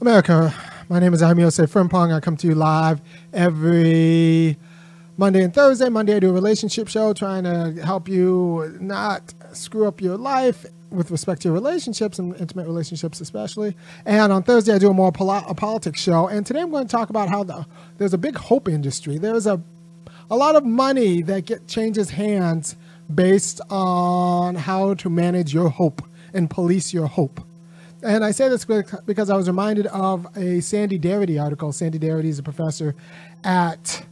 America, my name is Ahmiose Frimpong. I come to you live every Monday and Thursday. Monday, I do a relationship show trying to help you not screw up your life with respect to your relationships and intimate relationships, especially. And on Thursday, I do a more poli- a politics show. And today, I'm going to talk about how the, there's a big hope industry. There's a a lot of money that get changes hands based on how to manage your hope and police your hope. And I say this because I was reminded of a Sandy Darity article. Sandy Darity is a professor at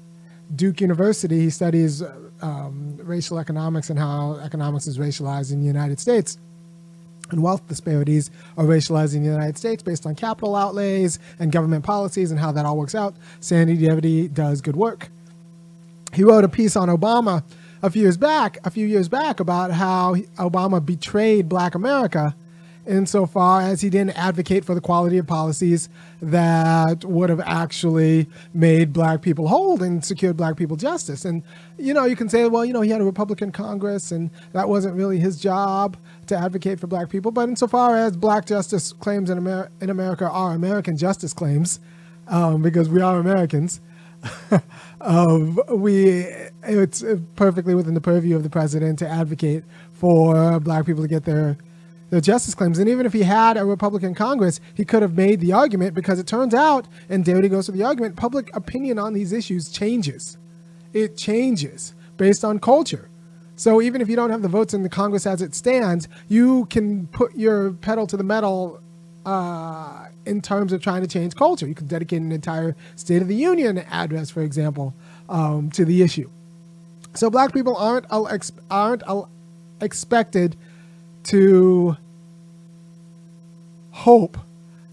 Duke University. He studies um, racial economics and how economics is racialized in the United States. And wealth disparities are racialized in the United States based on capital outlays and government policies and how that all works out. Sandy Darity does good work. He wrote a piece on Obama a few years back, a few years back, about how Obama betrayed Black America insofar as he didn't advocate for the quality of policies that would have actually made black people whole and secured black people justice. And, you know, you can say, well, you know, he had a Republican Congress and that wasn't really his job to advocate for black people. But insofar as black justice claims in, Amer- in America are American justice claims, um, because we are Americans, um, we it's perfectly within the purview of the president to advocate for black people to get their the justice claims. And even if he had a Republican Congress, he could have made the argument because it turns out, and Darity goes to the argument, public opinion on these issues changes. It changes based on culture. So even if you don't have the votes in the Congress as it stands, you can put your pedal to the metal uh, in terms of trying to change culture. You can dedicate an entire State of the Union address, for example, um, to the issue. So black people aren't aren't expected to hope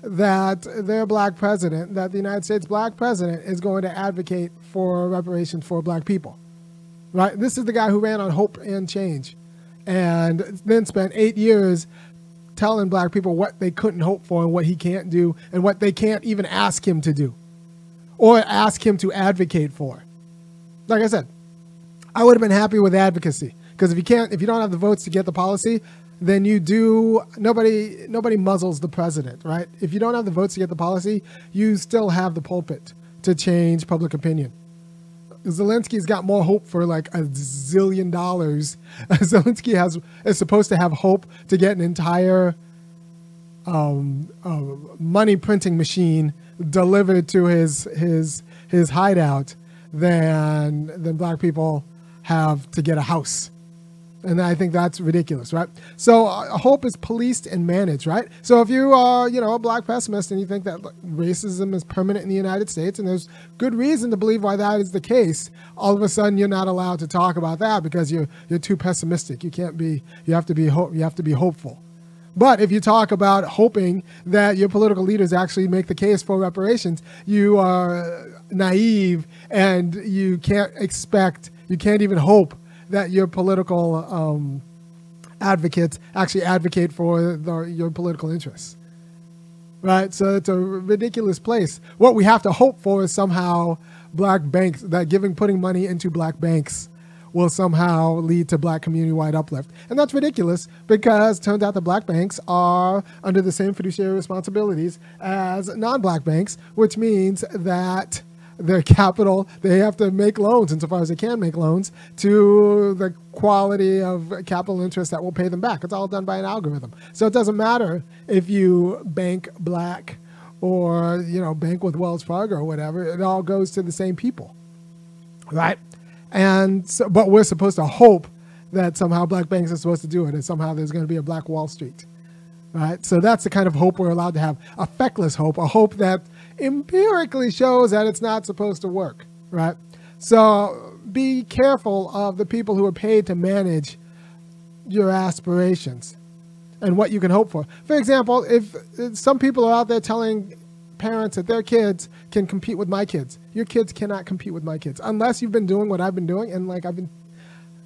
that their black president, that the United States black president is going to advocate for reparations for black people. Right? This is the guy who ran on hope and change and then spent eight years telling black people what they couldn't hope for and what he can't do and what they can't even ask him to do or ask him to advocate for. Like I said, I would have been happy with advocacy because if you can't, if you don't have the votes to get the policy, then you do nobody nobody muzzles the president, right? If you don't have the votes to get the policy, you still have the pulpit to change public opinion. Zelensky's got more hope for like a zillion dollars. Zelensky has is supposed to have hope to get an entire um, uh, money printing machine delivered to his his his hideout than than black people have to get a house and I think that's ridiculous, right? So uh, hope is policed and managed, right? So if you are, you know, a black pessimist and you think that racism is permanent in the United States, and there's good reason to believe why that is the case, all of a sudden you're not allowed to talk about that because you're you're too pessimistic. You can't be. You have to be hope. You have to be hopeful. But if you talk about hoping that your political leaders actually make the case for reparations, you are naive and you can't expect, you can't even hope that your political um, advocates actually advocate for the, your political interests. Right? So it's a ridiculous place. What we have to hope for is somehow black banks, that giving, putting money into black banks will somehow lead to black community wide uplift. And that's ridiculous because turns out the black banks are under the same fiduciary responsibilities as non black banks, which means that their capital. They have to make loans, insofar as they can make loans, to the quality of capital interest that will pay them back. It's all done by an algorithm. So it doesn't matter if you bank black or you know bank with Wells Fargo or whatever. It all goes to the same people, right? And so, but we're supposed to hope that somehow black banks are supposed to do it, and somehow there's going to be a black Wall Street, right? So that's the kind of hope we're allowed to have. A feckless hope, a hope that empirically shows that it's not supposed to work, right? So be careful of the people who are paid to manage your aspirations and what you can hope for. For example, if, some people are out there telling parents that their kids can compete with my kids, your kids cannot compete with my kids unless you've been doing what I've been doing. And like I've been,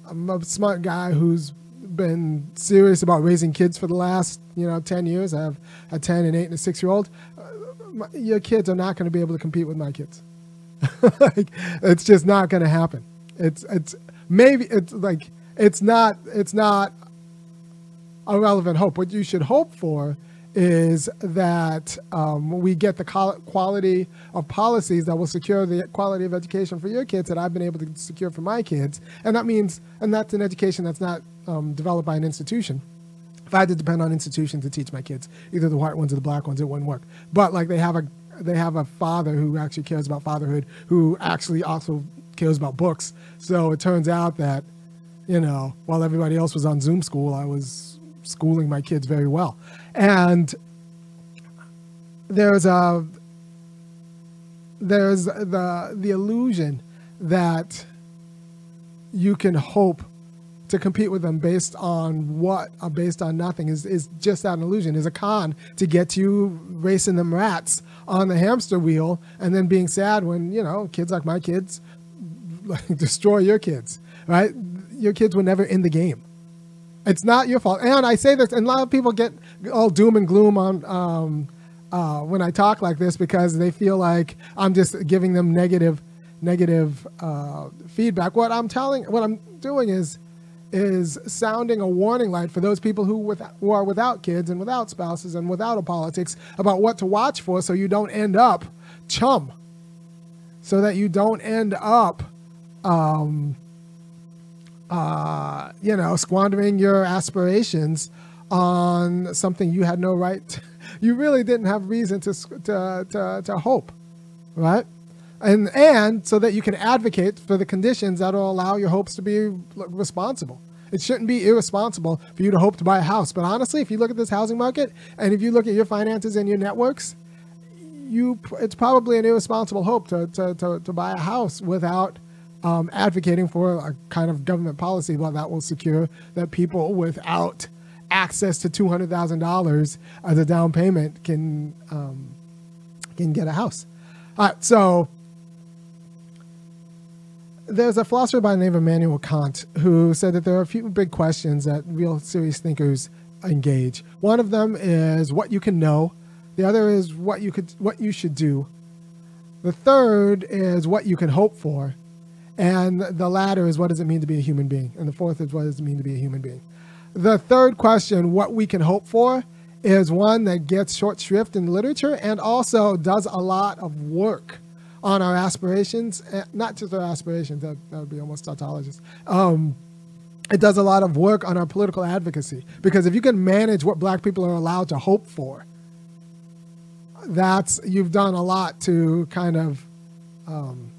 I'm a smart guy who's been serious about raising kids for the last you know 10 years. I have a 10, and 8, and a 6 year old my, your kids are not going to be able to compete with my kids. like, it's just not going to happen. It's it's maybe it's like it's not it's not a relevant hope. What you should hope for is that um, we get the quality of policies that will secure the quality of education for your kids that I've been able to secure for my kids. And that means, and that's an education that's not um, developed by an institution. If I had to depend on institutions to teach my kids, either the white ones or the black ones, it wouldn't work. But like they have a they have a father who actually cares about fatherhood, who actually also cares about books. So it turns out that, you know, while everybody else was on Zoom school, I was schooling my kids very well. And there's a there's the the illusion that you can hope to compete with them based on what uh, based on nothing is is just that an illusion. Is a con to get you racing them rats on the hamster wheel and then being sad when you know kids like my kids like destroy your kids right? Your kids were never in the game. It's not your fault. And i say this and a lot of people get all doom and gloom on um, uh, when i talk like this because they feel like i'm just giving them negative negative uh, feedback. What i'm telling what i'm doing is is sounding a warning light for those people who, with, who are without kids and without spouses and without a politics about what to watch for so you don't end up chum, so that you don't end up, um, uh, you know, squandering your aspirations on something you had no right, to, you really didn't have reason to, to, to, to hope, right? And and so that you can advocate for the conditions that will allow your hopes to be responsible. It shouldn't be irresponsible for you to hope to buy a house. But honestly, if you look at this housing market and if you look at your finances and your networks, you it's probably an irresponsible hope to to, to, to buy a house without um, advocating for a kind of government policy that will secure that people without access to two hundred thousand dollars as a down payment can um, can get a house. All right, so there's a philosopher by the name of Immanuel Kant who said that there are a few big questions that real serious thinkers engage. One of them is what you can know. The other is what you could what you should do. The third is what you can hope for. And the latter is what does it mean to be a human being? And the fourth is what does it mean to be a human being? The third question, what we can hope for, is one that gets short shrift in literature and also does a lot of work on our aspirations, eh, not just our aspirations, that, that would be almost tautologist. Um, it does a lot of work on our political advocacy because if you can manage what black people are allowed to hope for, that's you've done a lot to kind of um,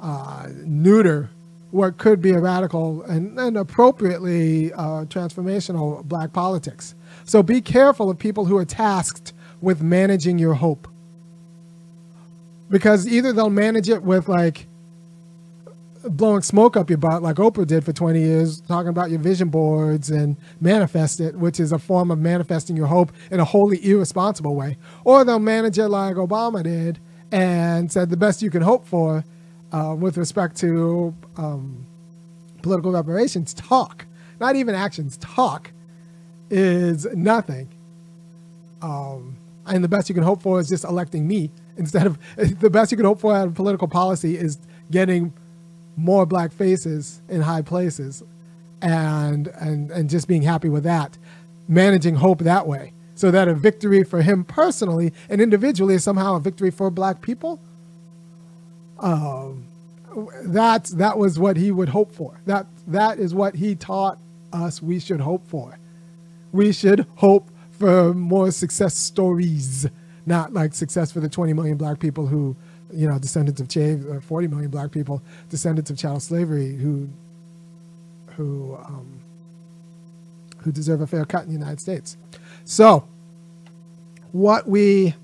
uh, neuter what could be a radical and, and appropriately uh, transformational black politics. So be careful of people who are tasked with managing your hope because either they'll manage it with like blowing smoke up your butt like Oprah did for 20 years, talking about your vision boards and manifest it, which is a form of manifesting your hope in a wholly irresponsible way. Or they'll manage it like Obama did and said the best you can hope for uh, with respect to um, political reparations, talk, not even actions, talk is nothing. Um, and the best you can hope for is just electing me instead of the best you can hope for out of political policy is getting more black faces in high places and and and just being happy with that managing hope that way so that a victory for him personally and individually is somehow a victory for black people. Um, that that was what he would hope for. That that is what he taught us we should hope for. We should hope for more success stories not like success for the 20 million black people who, you know, descendants of Che, or 40 million black people, descendants of chattel slavery who, who, um, who deserve a fair cut in the United States. So, what we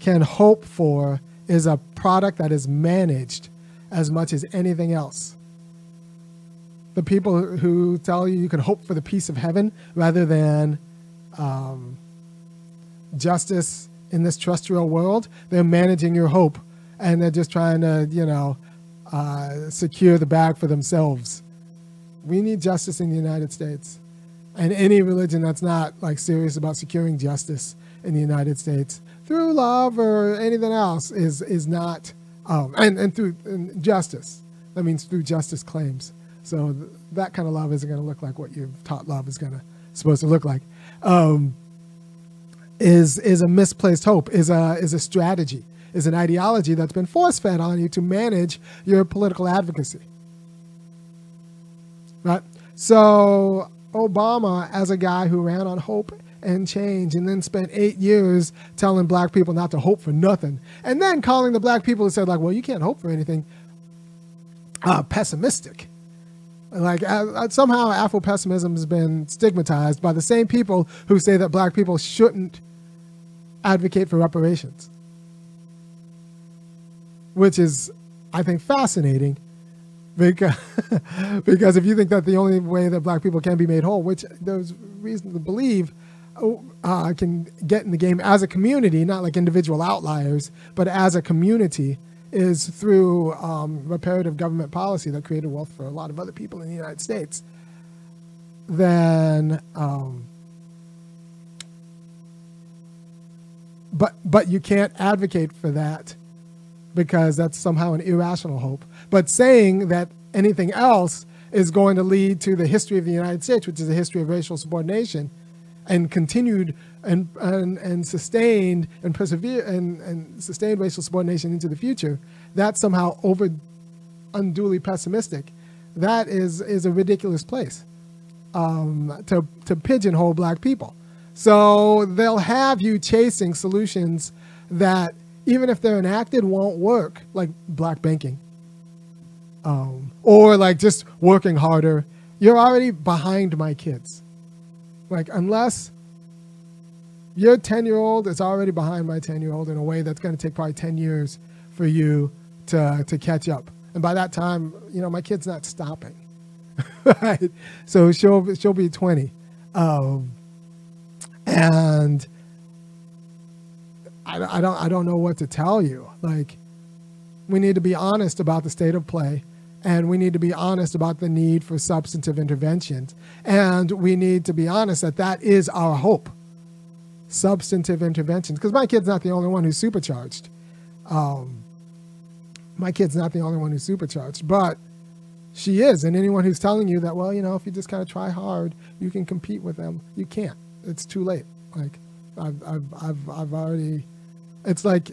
can hope for is a product that is managed as much as anything else. The people who tell you you can hope for the peace of heaven rather than um, justice in this terrestrial world. They're managing your hope, and they're just trying to, you know, uh, secure the bag for themselves. We need justice in the United States, and any religion that's not like serious about securing justice in the United States through love or anything else is is not, um, and and through and justice. That means through justice claims. So th- that kind of love isn't going to look like what you've taught love is going to supposed to look like. Um, is is a misplaced hope, is a is a strategy, is an ideology that's been force fed on you to manage your political advocacy. Right? So Obama, as a guy who ran on hope and change and then spent eight years telling black people not to hope for nothing, and then calling the black people who said, like, well, you can't hope for anything, uh, pessimistic. Like uh, somehow Afro pessimism has been stigmatized by the same people who say that black people shouldn't advocate for reparations, which is, I think, fascinating. Because, because if you think that the only way that black people can be made whole, which there's reason to believe, uh, can get in the game as a community, not like individual outliers, but as a community, is through um, reparative government policy that created wealth for a lot of other people in the United States, then um, but but you can't advocate for that because that's somehow an irrational hope. But saying that anything else is going to lead to the history of the United States, which is a history of racial subordination, and continued and and, and sustained and persevere and, and sustained racial subordination into the future, that's somehow over unduly pessimistic. That is is a ridiculous place um, to to pigeonhole black people. So they'll have you chasing solutions that even if they're enacted won't work, like black banking. Um, or like just working harder. You're already behind my kids. Like unless your 10 year old is already behind my 10 year old in a way that's going to take probably 10 years for you to, to catch up. And by that time, you know, my kid's not stopping. right? So she'll, she'll be 20. Um, and I, I don't, I don't know what to tell you. Like, we need to be honest about the state of play and we need to be honest about the need for substantive interventions. And we need to be honest that that is our hope substantive interventions. Because my kid's not the only one who's supercharged. Um, my kid's not the only one who's supercharged, but she is. And anyone who's telling you that, well, you know, if you just kind of try hard, you can compete with them, you can't. It's too late. Like, I've, I've, I've, I've already, it's like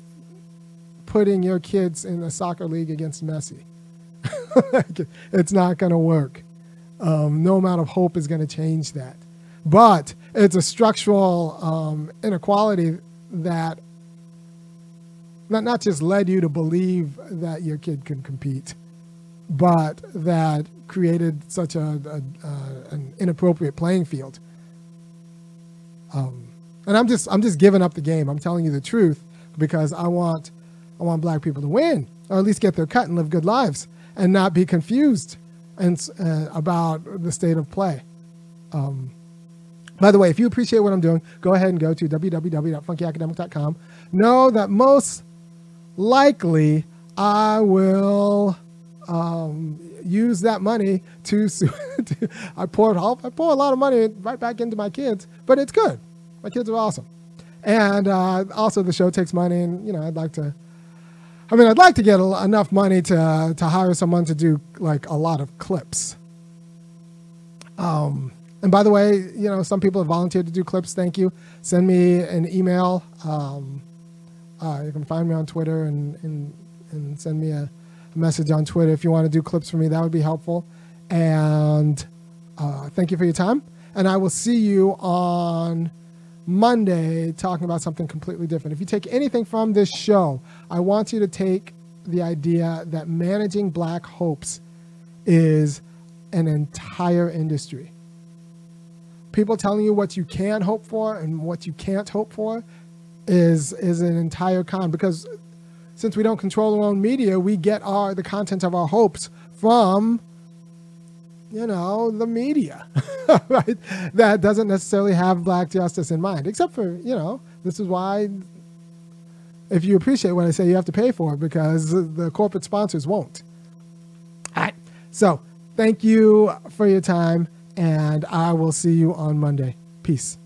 putting your kids in a soccer league against Messi. it's not going to work. Um, no amount of hope is going to change that. But it's a structural um, inequality that not, not just led you to believe that your kid can compete, but that created such a, a an inappropriate playing field. Um, and I'm just I'm just giving up the game. I'm telling you the truth because I want I want black people to win or at least get their cut and live good lives and not be confused and uh, about the state of play. Um, by the way, if you appreciate what I'm doing, go ahead and go to www.funkyacademic.com. Know that most likely I will um, use that money to, to I pour I pour a lot of money right back into my kids, but it's good. My kids are awesome, and uh, also the show takes money, and you know I'd like to. I mean, I'd like to get a, enough money to to hire someone to do like a lot of clips. Um, and by the way, you know, some people have volunteered to do clips. Thank you. Send me an email. Um, uh, you can find me on Twitter and, and, and send me a, message on Twitter if you want to do clips for me. That would be helpful. And uh, thank you for your time. And I will see you on Monday talking about something completely different. If you take anything from this show, I want you to take the idea that managing black hopes is an entire industry people telling you what you can hope for and what you can't hope for is is an entire con because since we don't control our own media, we get our the content of our hopes from you know the media, right? That doesn't necessarily have black justice in mind, except for you know this is why. If you appreciate what I say, you have to pay for it because the corporate sponsors won't. All right. So, thank you for your time and I will see you on Monday. Peace.